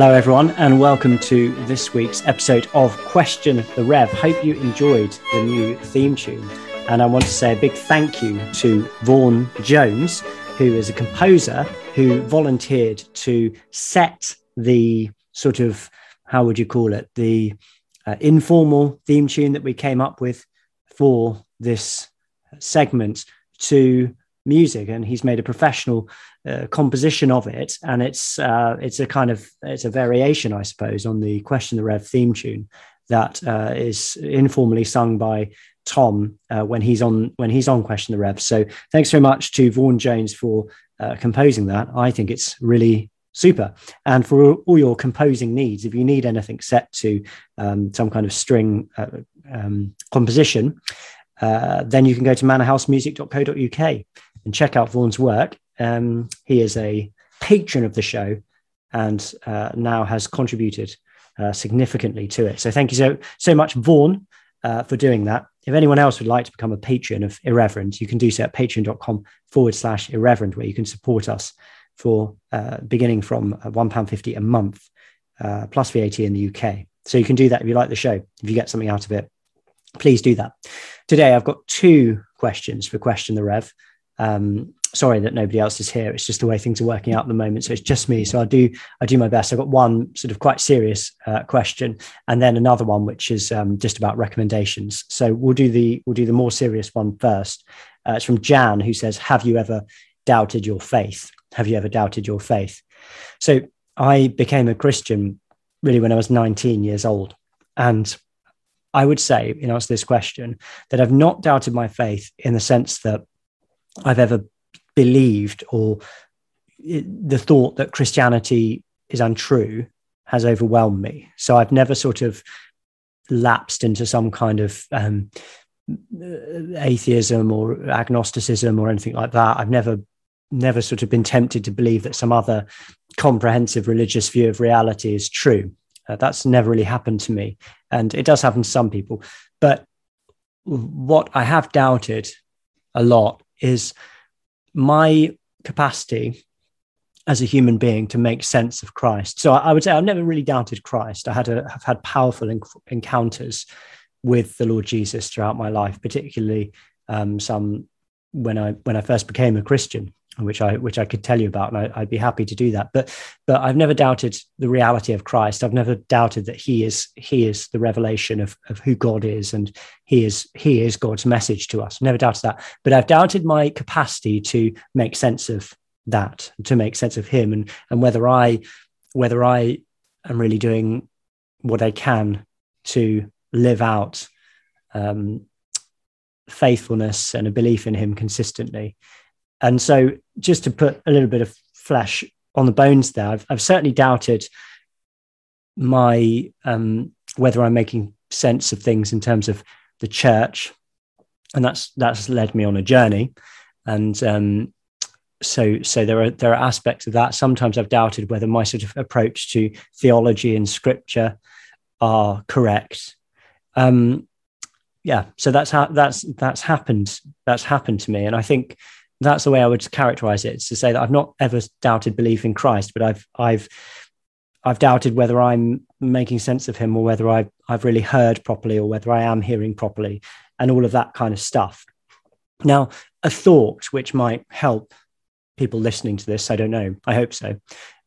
Hello, everyone, and welcome to this week's episode of Question the Rev. Hope you enjoyed the new theme tune. And I want to say a big thank you to Vaughan Jones, who is a composer who volunteered to set the sort of, how would you call it, the uh, informal theme tune that we came up with for this segment to music. And he's made a professional uh, composition of it, and it's uh, it's a kind of it's a variation, I suppose, on the Question the Rev theme tune that uh, is informally sung by Tom uh, when he's on when he's on Question the Rev. So thanks very much to Vaughan Jones for uh, composing that. I think it's really super. And for all your composing needs, if you need anything set to um, some kind of string uh, um, composition, then you can go to manorhousemusic.co.uk and check out Vaughan's work. Um, he is a patron of the show and uh, now has contributed uh, significantly to it. So thank you so so much, Vaughan, uh, for doing that. If anyone else would like to become a patron of Irreverend, you can do so at patreon.com forward slash irreverend, where you can support us for uh, beginning from £1.50 a month uh, plus VAT in the UK. So you can do that if you like the show, if you get something out of it. Please do that. Today, I've got two questions for Question the Rev. Um, sorry that nobody else is here. It's just the way things are working out at the moment. So it's just me. So I do I do my best. I've got one sort of quite serious uh, question, and then another one which is um, just about recommendations. So we'll do the we'll do the more serious one first. Uh, it's from Jan, who says, "Have you ever doubted your faith? Have you ever doubted your faith?" So I became a Christian really when I was 19 years old, and I would say, in answer to this question, that I've not doubted my faith in the sense that I've ever believed or the thought that Christianity is untrue has overwhelmed me. So I've never sort of lapsed into some kind of um, atheism or agnosticism or anything like that. I've never never sort of been tempted to believe that some other comprehensive religious view of reality is true. Uh, that's never really happened to me, and it does happen to some people. But what I have doubted a lot is my capacity as a human being to make sense of Christ. So I, would say I've never really doubted Christ. I had a, have had powerful enc- encounters with the Lord Jesus throughout my life, particularly um, some when I when I first became a Christian, which I which I could tell you about, and I, would be happy to do that. But but I've never doubted the reality of Christ. I've never doubted that He is He is the revelation of of who God is, and He is He is God's message to us. Never doubted that. But I've doubted my capacity to make sense of that, to make sense of Him, and and whether I whether I am really doing what I can to live out um, faithfulness and a belief in Him consistently. And so, just to put a little bit of flesh on the bones there, I've, I've certainly doubted my um, whether I'm making sense of things in terms of the church, and that's that's led me on a journey. And um, so, so there are there are aspects of that. Sometimes I've doubted whether my sort of approach to theology and scripture are correct. Um, yeah, so that's how that's that's happened. That's happened to me, and I think that's the way I would characterize it. To say that I've not ever doubted belief in Christ, but I've I've I've doubted whether I'm making sense of him or whether I've I've really heard properly or whether I am hearing properly and all of that kind of stuff. Now, a thought which might help people listening to this, I don't know, I hope so,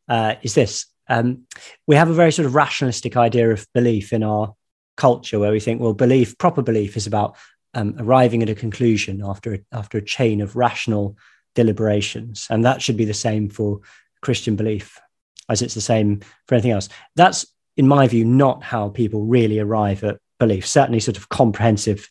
uh, is this. Um, we have a very sort of rationalistic idea of belief in our culture where we think, well, belief, proper belief is about um, arriving at a conclusion after a, after a chain of rational deliberations, and that should be the same for Christian belief, as it's the same for anything else. That's, in my view, not how people really arrive at belief. Certainly, sort of comprehensive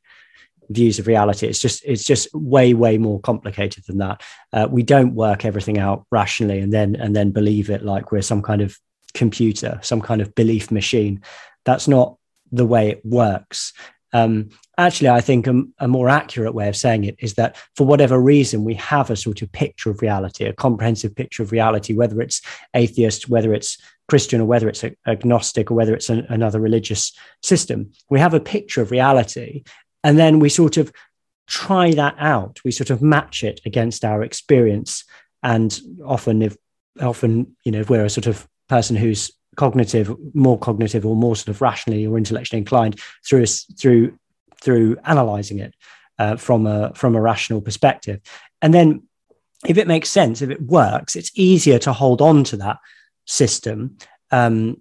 views of reality. It's just it's just way way more complicated than that. Uh, we don't work everything out rationally and then and then believe it like we're some kind of computer, some kind of belief machine. That's not the way it works. Um, actually, I think a, a, more accurate way of saying it is that for whatever reason, we have a sort of picture of reality, a comprehensive picture of reality, whether it's atheist, whether it's Christian, or whether it's agnostic, or whether it's an, another religious system. We have a picture of reality. And then we sort of try that out. We sort of match it against our experience. And often, if often, you know, if we're a sort of person who's cognitive, more cognitive, or more sort of rationally or intellectually inclined, through through through analyzing it uh, from a from a rational perspective, and then if it makes sense, if it works, it's easier to hold on to that system. Um,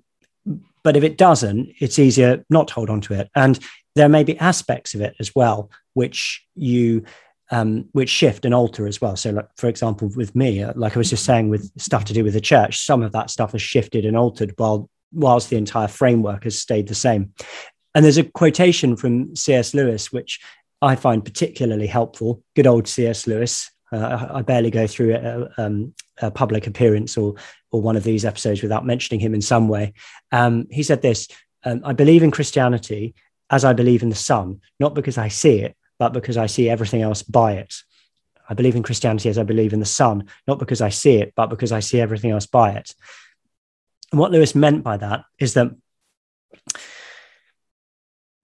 but if it doesn't, it's easier not to hold on to it. And there may be aspects of it as well which you um, which shift and alter as well. So, like, for example, with me, uh, like I was just saying, with stuff to do with the church, some of that stuff has shifted and altered while whilst the entire framework has stayed the same. And there's a quotation from C.S. Lewis, which I find particularly helpful. Good old C.S. Lewis. Uh, I barely go through a, um, a, public appearance or or one of these episodes without mentioning him in some way. Um, he said this: um, "I believe in Christianity as I believe in the sun, not because I see it, but because I see everything else by it. I believe in Christianity as I believe in the sun, not because I see it, but because I see everything else by it. And what Lewis meant by that is that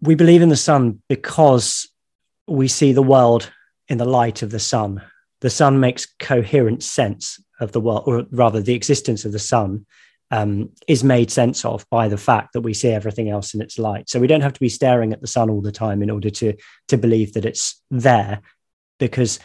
we believe in the sun because we see the world in the light of the sun. The sun makes coherent sense of the world, or rather, the existence of the sun um, is made sense of by the fact that we see everything else in its light. So we don't have to be staring at the sun all the time in order to to believe that it's there, because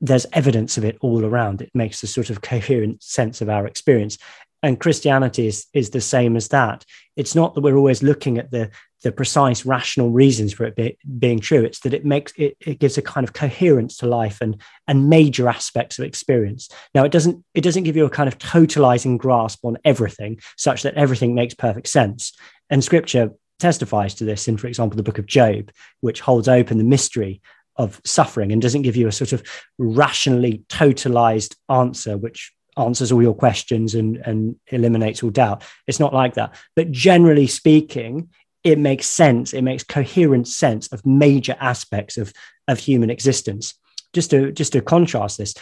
there's evidence of it all around. It makes a sort of coherent sense of our experience. And Christianity is, is the same as that. It's not that we're always looking at the the precise rational reasons for it be, being true. It's that it makes it, it gives a kind of coherence to life and and major aspects of experience. Now it doesn't it doesn't give you a kind of totalizing grasp on everything, such that everything makes perfect sense. And Scripture testifies to this in, for example, the book of Job, which holds open the mystery of suffering and doesn't give you a sort of rationally totalized answer, which answers all your questions and, and eliminates all doubt. It's not like that. But generally speaking, it makes sense. It makes coherent sense of major aspects of, of human existence. Just to just to contrast this,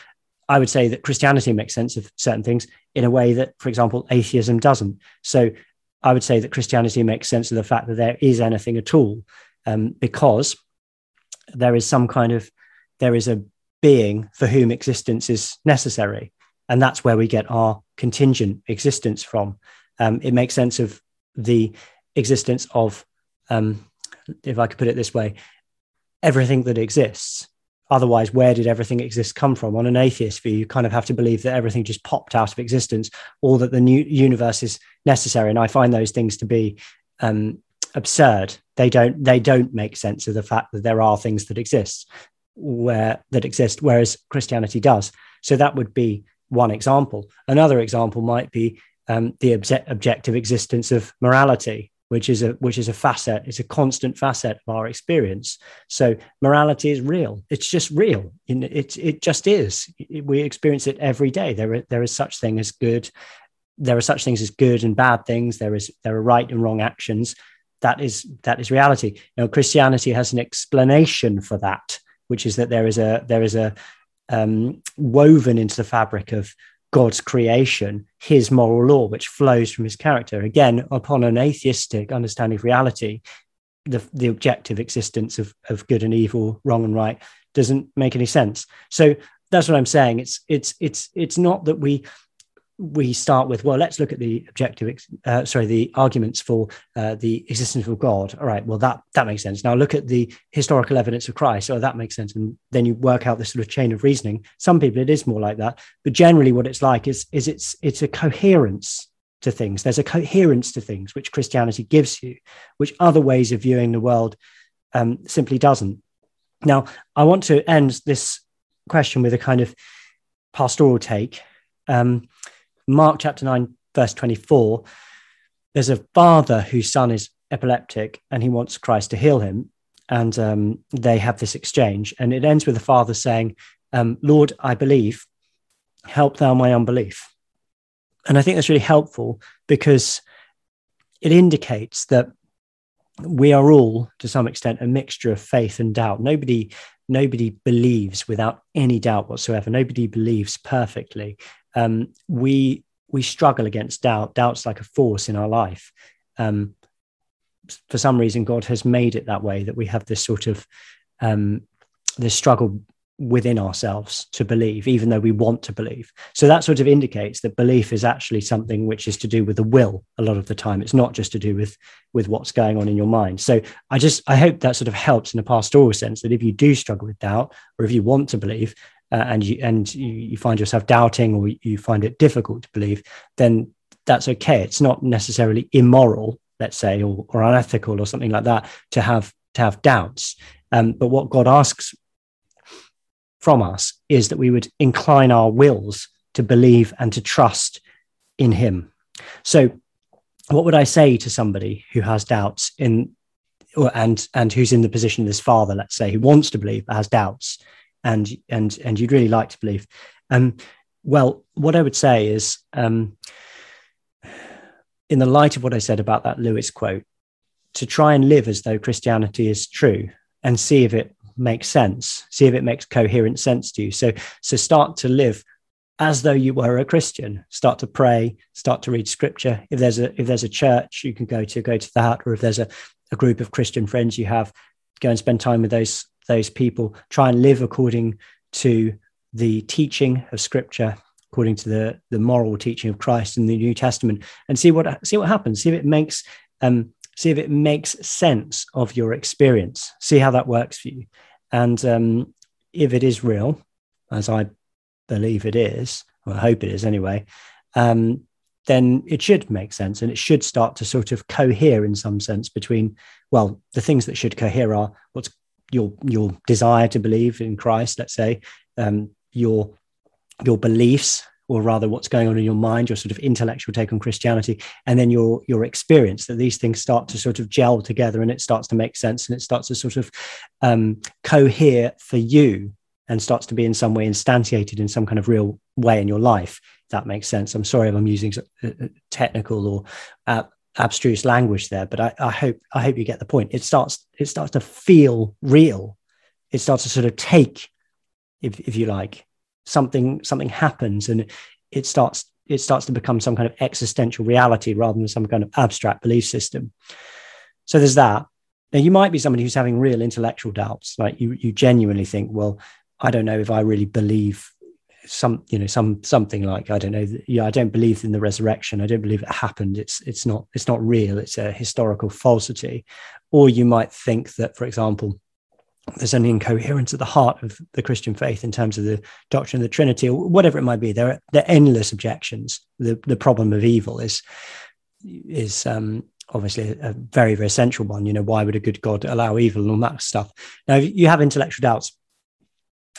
I would say that Christianity makes sense of certain things in a way that, for example, atheism doesn't. So I would say that Christianity makes sense of the fact that there is anything at all, um, because there is some kind of there is a being for whom existence is necessary, and that's where we get our contingent existence from. Um, it makes sense of the existence of, um, if I could put it this way, everything that exists. Otherwise, where did everything exist come from? On an atheist view, you kind of have to believe that everything just popped out of existence, or that the new universe is necessary. And I find those things to be um, absurd. They don't they don't make sense of the fact that there are things that exist where that exist, whereas Christianity does. So that would be one example. Another example might be um, the obje- objective existence of morality which is a which is a facet it's a constant facet of our experience. So morality is real. It's just real. It, it just is. We experience it every day. There there is such thing as good there are such things as good and bad things. There is there are right and wrong actions. That is that is reality. Now christianity has an explanation for that which is that there is a there is a um, woven into the fabric of God's creation, his moral law, which flows from his character. Again, upon an atheistic understanding of reality, the, the objective existence of, of good and evil, wrong and right, doesn't make any sense. So that's what I'm saying. It's it's it's it's not that we we start with well let's look at the objective uh, sorry the arguments for uh, the existence of god. All right well that that makes sense. Now look at the historical evidence of christ. Oh that makes sense. And then you work out this sort of chain of reasoning. Some people it is more like that. But generally what it's like is is it's it's a coherence to things. There's a coherence to things which christianity gives you which other ways of viewing the world um, simply doesn't. Now i want to end this question with a kind of pastoral take. Um, Mark chapter 9, verse 24, there's a father whose son is epileptic and he wants Christ to heal him. And um, they have this exchange. And it ends with the father saying, um, Lord, I believe, help thou my unbelief. And I think that's really helpful because it indicates that we are all, to some extent, a mixture of faith and doubt. Nobody, nobody believes without any doubt whatsoever. Nobody believes perfectly um, we we struggle against doubt. Doubt's like a force in our life. Um, for some reason, God has made it that way that we have this sort of um, this struggle within ourselves to believe, even though we want to believe. So that sort of indicates that belief is actually something which is to do with the will a lot of the time. It's not just to do with with what's going on in your mind. So I just I hope that sort of helps in a pastoral sense that if you do struggle with doubt or if you want to believe uh, and you and you, you find yourself doubting or you find it difficult to believe, then that's okay. It's not necessarily immoral, let's say, or, or unethical or something like that to have to have doubts. Um, but what God asks from us is that we would incline our wills to believe and to trust in him. So, what would I say to somebody who has doubts in and and who's in the position of this father, let's say, who wants to believe but has doubts, and and and you'd really like to believe? Um, well, what I would say is, um, in the light of what I said about that Lewis quote, to try and live as though Christianity is true and see if it makes sense see if it makes coherent sense to you. So so start to live as though you were a christian. Start to pray start to read scripture. If there's a if there's a church you can go to go to that or if there's a, a group of christian friends you have go and spend time with those those people try and live according to the teaching of scripture according to the the moral teaching of christ in the new testament and see what see what happens see if it makes um see if it makes sense of your experience see how that works for you. And um, if it is real, as I believe it is, or I hope it is anyway, um, then it should make sense and it should start to sort of cohere in some sense between, well, the things that should cohere are what's your your desire to believe in Christ, let's say, um, your your beliefs or rather what's going on in your mind, your sort of intellectual take on Christianity, and then your your experience that these things start to sort of gel together and it starts to make sense and it starts to sort of um, cohere for you and starts to be in some way instantiated in some kind of real way in your life. That makes sense. I'm sorry if I'm using uh, uh, technical or uh, abstruse language there, but I, I hope I hope you get the point. It starts it starts to feel real. It starts to sort of take, if if you like, something something happens and it starts it starts to become some kind of existential reality rather than some kind of abstract belief system. So there's that. Now you might be somebody who's having real intellectual doubts, like you you genuinely think, well, I don't know if I really believe some you know some something like I don't know yeah I don't believe in the resurrection I don't believe it happened it's it's not it's not real it's a historical falsity or you might think that for example there's an incoherence at the heart of the Christian faith in terms of the doctrine of the Trinity or whatever it might be. There are, there are endless objections. The, the problem of evil is is um, obviously a very very central one. You know, why would a good God allow evil and all that stuff? Now, if you have intellectual doubts,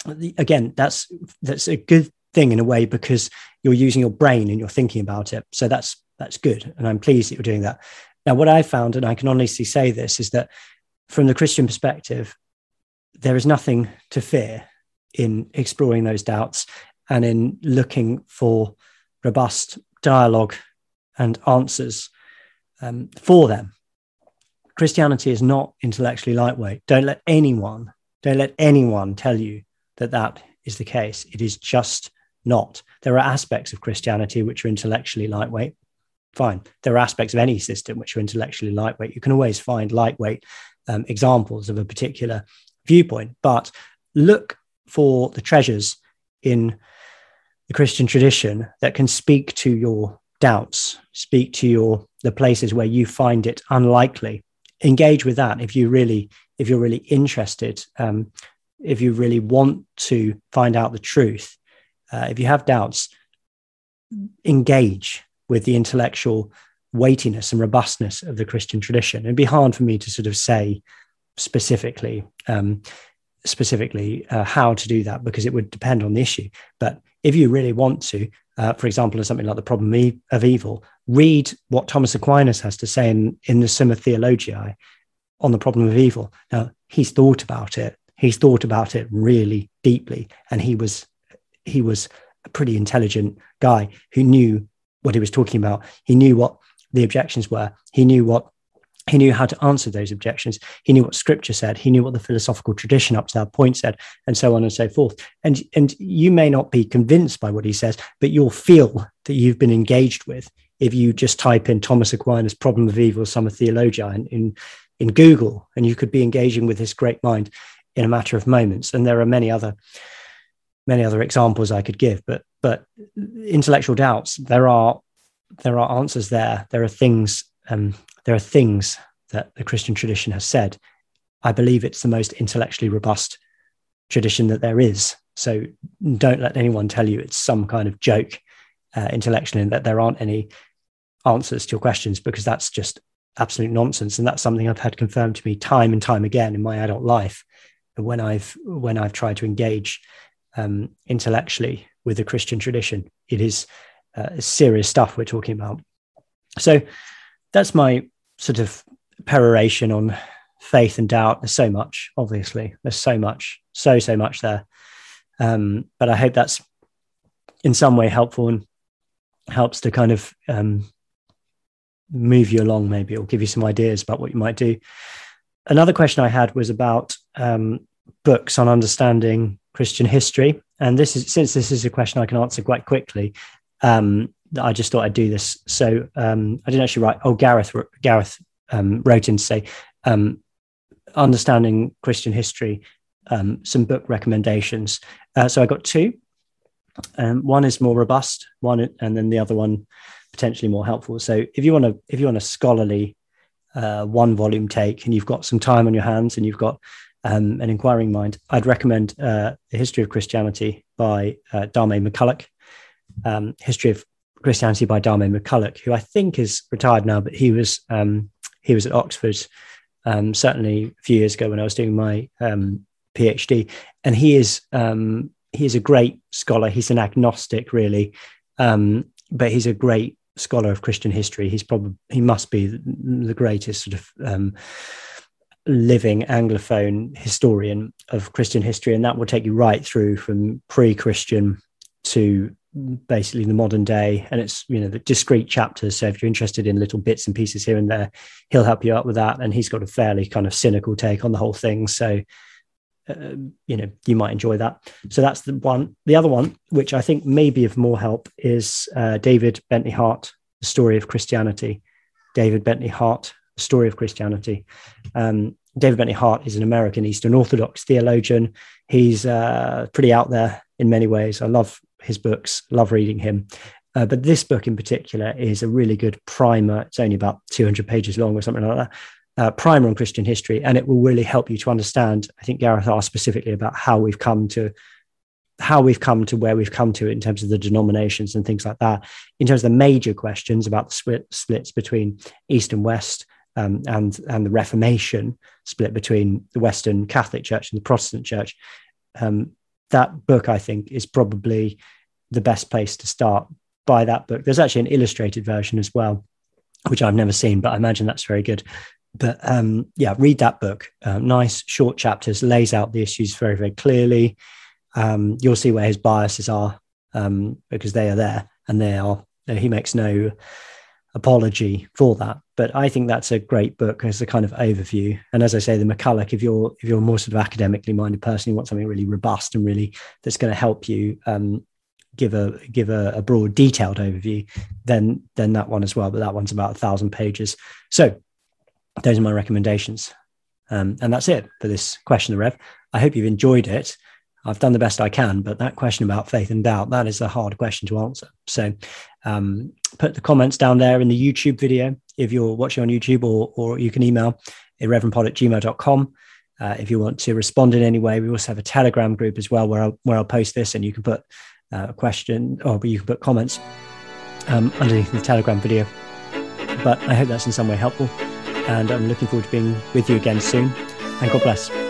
again, that's that's a good thing in a way because you're using your brain and you're thinking about it. So that's that's good, and I'm pleased that you're doing that. Now, what I found, and I can honestly say this, is that from the Christian perspective, there is nothing to fear in exploring those doubts and in looking for robust dialogue and answers um, for them. Christianity is not intellectually lightweight. Don't let anyone, don't let anyone tell you that that is the case. It is just not. There are aspects of Christianity which are intellectually lightweight. Fine. There are aspects of any system which are intellectually lightweight. You can always find lightweight um, examples of a particular viewpoint, but look for the treasures in the Christian tradition that can speak to your doubts, speak to your the places where you find it unlikely. Engage with that if you really if you're really interested, um, if you really want to find out the truth. Uh, if you have doubts, engage with the intellectual weightiness and robustness of the Christian tradition. It'd be hard for me to sort of say specifically um, specifically uh, how to do that because it would depend on the issue. But if you really want to, uh, for example, in something like the problem of evil, read what Thomas Aquinas has to say in, in the Summa Theologiae on the problem of evil. Now, he's thought about it. He's thought about it really deeply, and he was he was a pretty intelligent guy who knew what he was talking about. He knew what the objections were. He knew what he knew how to answer those objections. He knew what scripture said. He knew what the philosophical tradition up to that point said, and so on and so forth. And, and you may not be convinced by what he says, but you'll feel that you've been engaged with if you just type in Thomas Aquinas' Problem of Evil, Summa Theologia in, in, in Google, and you could be engaging with this great mind in a matter of moments. And there are many other many other examples I could give, but but intellectual doubts there are there are answers there. There are things um, there are things that the Christian tradition has said. I believe it's the most intellectually robust tradition that there is. So don't let anyone tell you it's some kind of joke uh, intellectually and that there aren't any answers to your questions because that's just absolute nonsense. And that's something I've had confirmed to me time and time again in my adult life. When I've when I've tried to engage um, intellectually with the Christian tradition, it is uh, serious stuff we're talking about. So that's my sort of peroration on faith and doubt. There's so much, obviously. There's so much, so so much there. Um, but I hope that's in some way helpful and helps to kind of um, move you along, maybe, or give you some ideas about what you might do. Another question I had was about um, books on understanding Christian history, and this is since this is a question I can answer quite quickly. Um, I just thought I'd do this. So um, I didn't actually write. Oh, Gareth Gareth um, wrote in to say, um, understanding Christian history, um, some book recommendations. Uh, so I got two. Um, one is more robust, one, and then the other one potentially more helpful. So if you want to, if you want a scholarly uh, one volume take, and you've got some time on your hands, and you've got um, an inquiring mind, I'd recommend uh, The History of Christianity by uh, Diarmaid MacCulloch. Um, History of Christianity by Diarmaid MacCulloch, who I think is retired now, but he was um, he was at Oxford um, certainly a few years ago when I was doing my um, PhD, and he is um, he is a great scholar. He's an agnostic, really, but he's a great scholar of Christian history. He's probably he must be the greatest sort of living Anglophone historian of Christian history, and that will take you right through from pre-Christian to basically the modern day. And it's you know the discrete chapters. So if you're interested in little bits and pieces here and there he'll help you out with that. And he's got a fairly kind of cynical take on the whole thing. So uh, you know you might enjoy that. So that's the one. The other one which i think may be of more help is uh, david bentley hart the story of christianity. David bentley hart story of christianity um, david bentley hart is an american eastern orthodox theologian he's uh, pretty out there in many ways i love his books, love reading him. Uh, but this book in particular is a really good primer. It's only about 200 pages long or something like that. Uh, primer on Christian history, and it will really help you to understand. I think Gareth asked specifically about how we've come to how we've come to where we've come to in terms of the denominations and things like that. In terms of the major questions about the split, splits between East and West, um, and and the Reformation split between the Western Catholic Church and the Protestant Church. Um, that book, I think, is probably the best place to start. By that book, there's actually an illustrated version as well, which I've never seen, but I imagine that's very good. But um, yeah, read that book. Uh, nice short chapters, lays out the issues very, very clearly. Um, you'll see where his biases are um, because they are there, and they are. He makes no apology for that. But I think that's a great book as a kind of overview. And as I say, the MacCulloch, if you're if you're more sort of academically minded person, you want something really robust and really that's going to help you um, give a give a, a, broad, detailed overview, then then that one as well. But that one's about a thousand pages. So those are my recommendations. Um, and that's it for this question, Rev. I hope you've enjoyed it. I've done the best I can, but that question about faith and doubt, that is a hard question to answer. So um, put the comments down there in the YouTube video if you're watching on YouTube, or, or you can email irreverendpod at gmail.com. Uh, if you want to respond in any way, we also have a Telegram group as well where I'll, where I'll post this and you can put uh, a question or you can put comments um, underneath the Telegram video. But I hope that's in some way helpful. And I'm looking forward to being with you again soon. And God bless.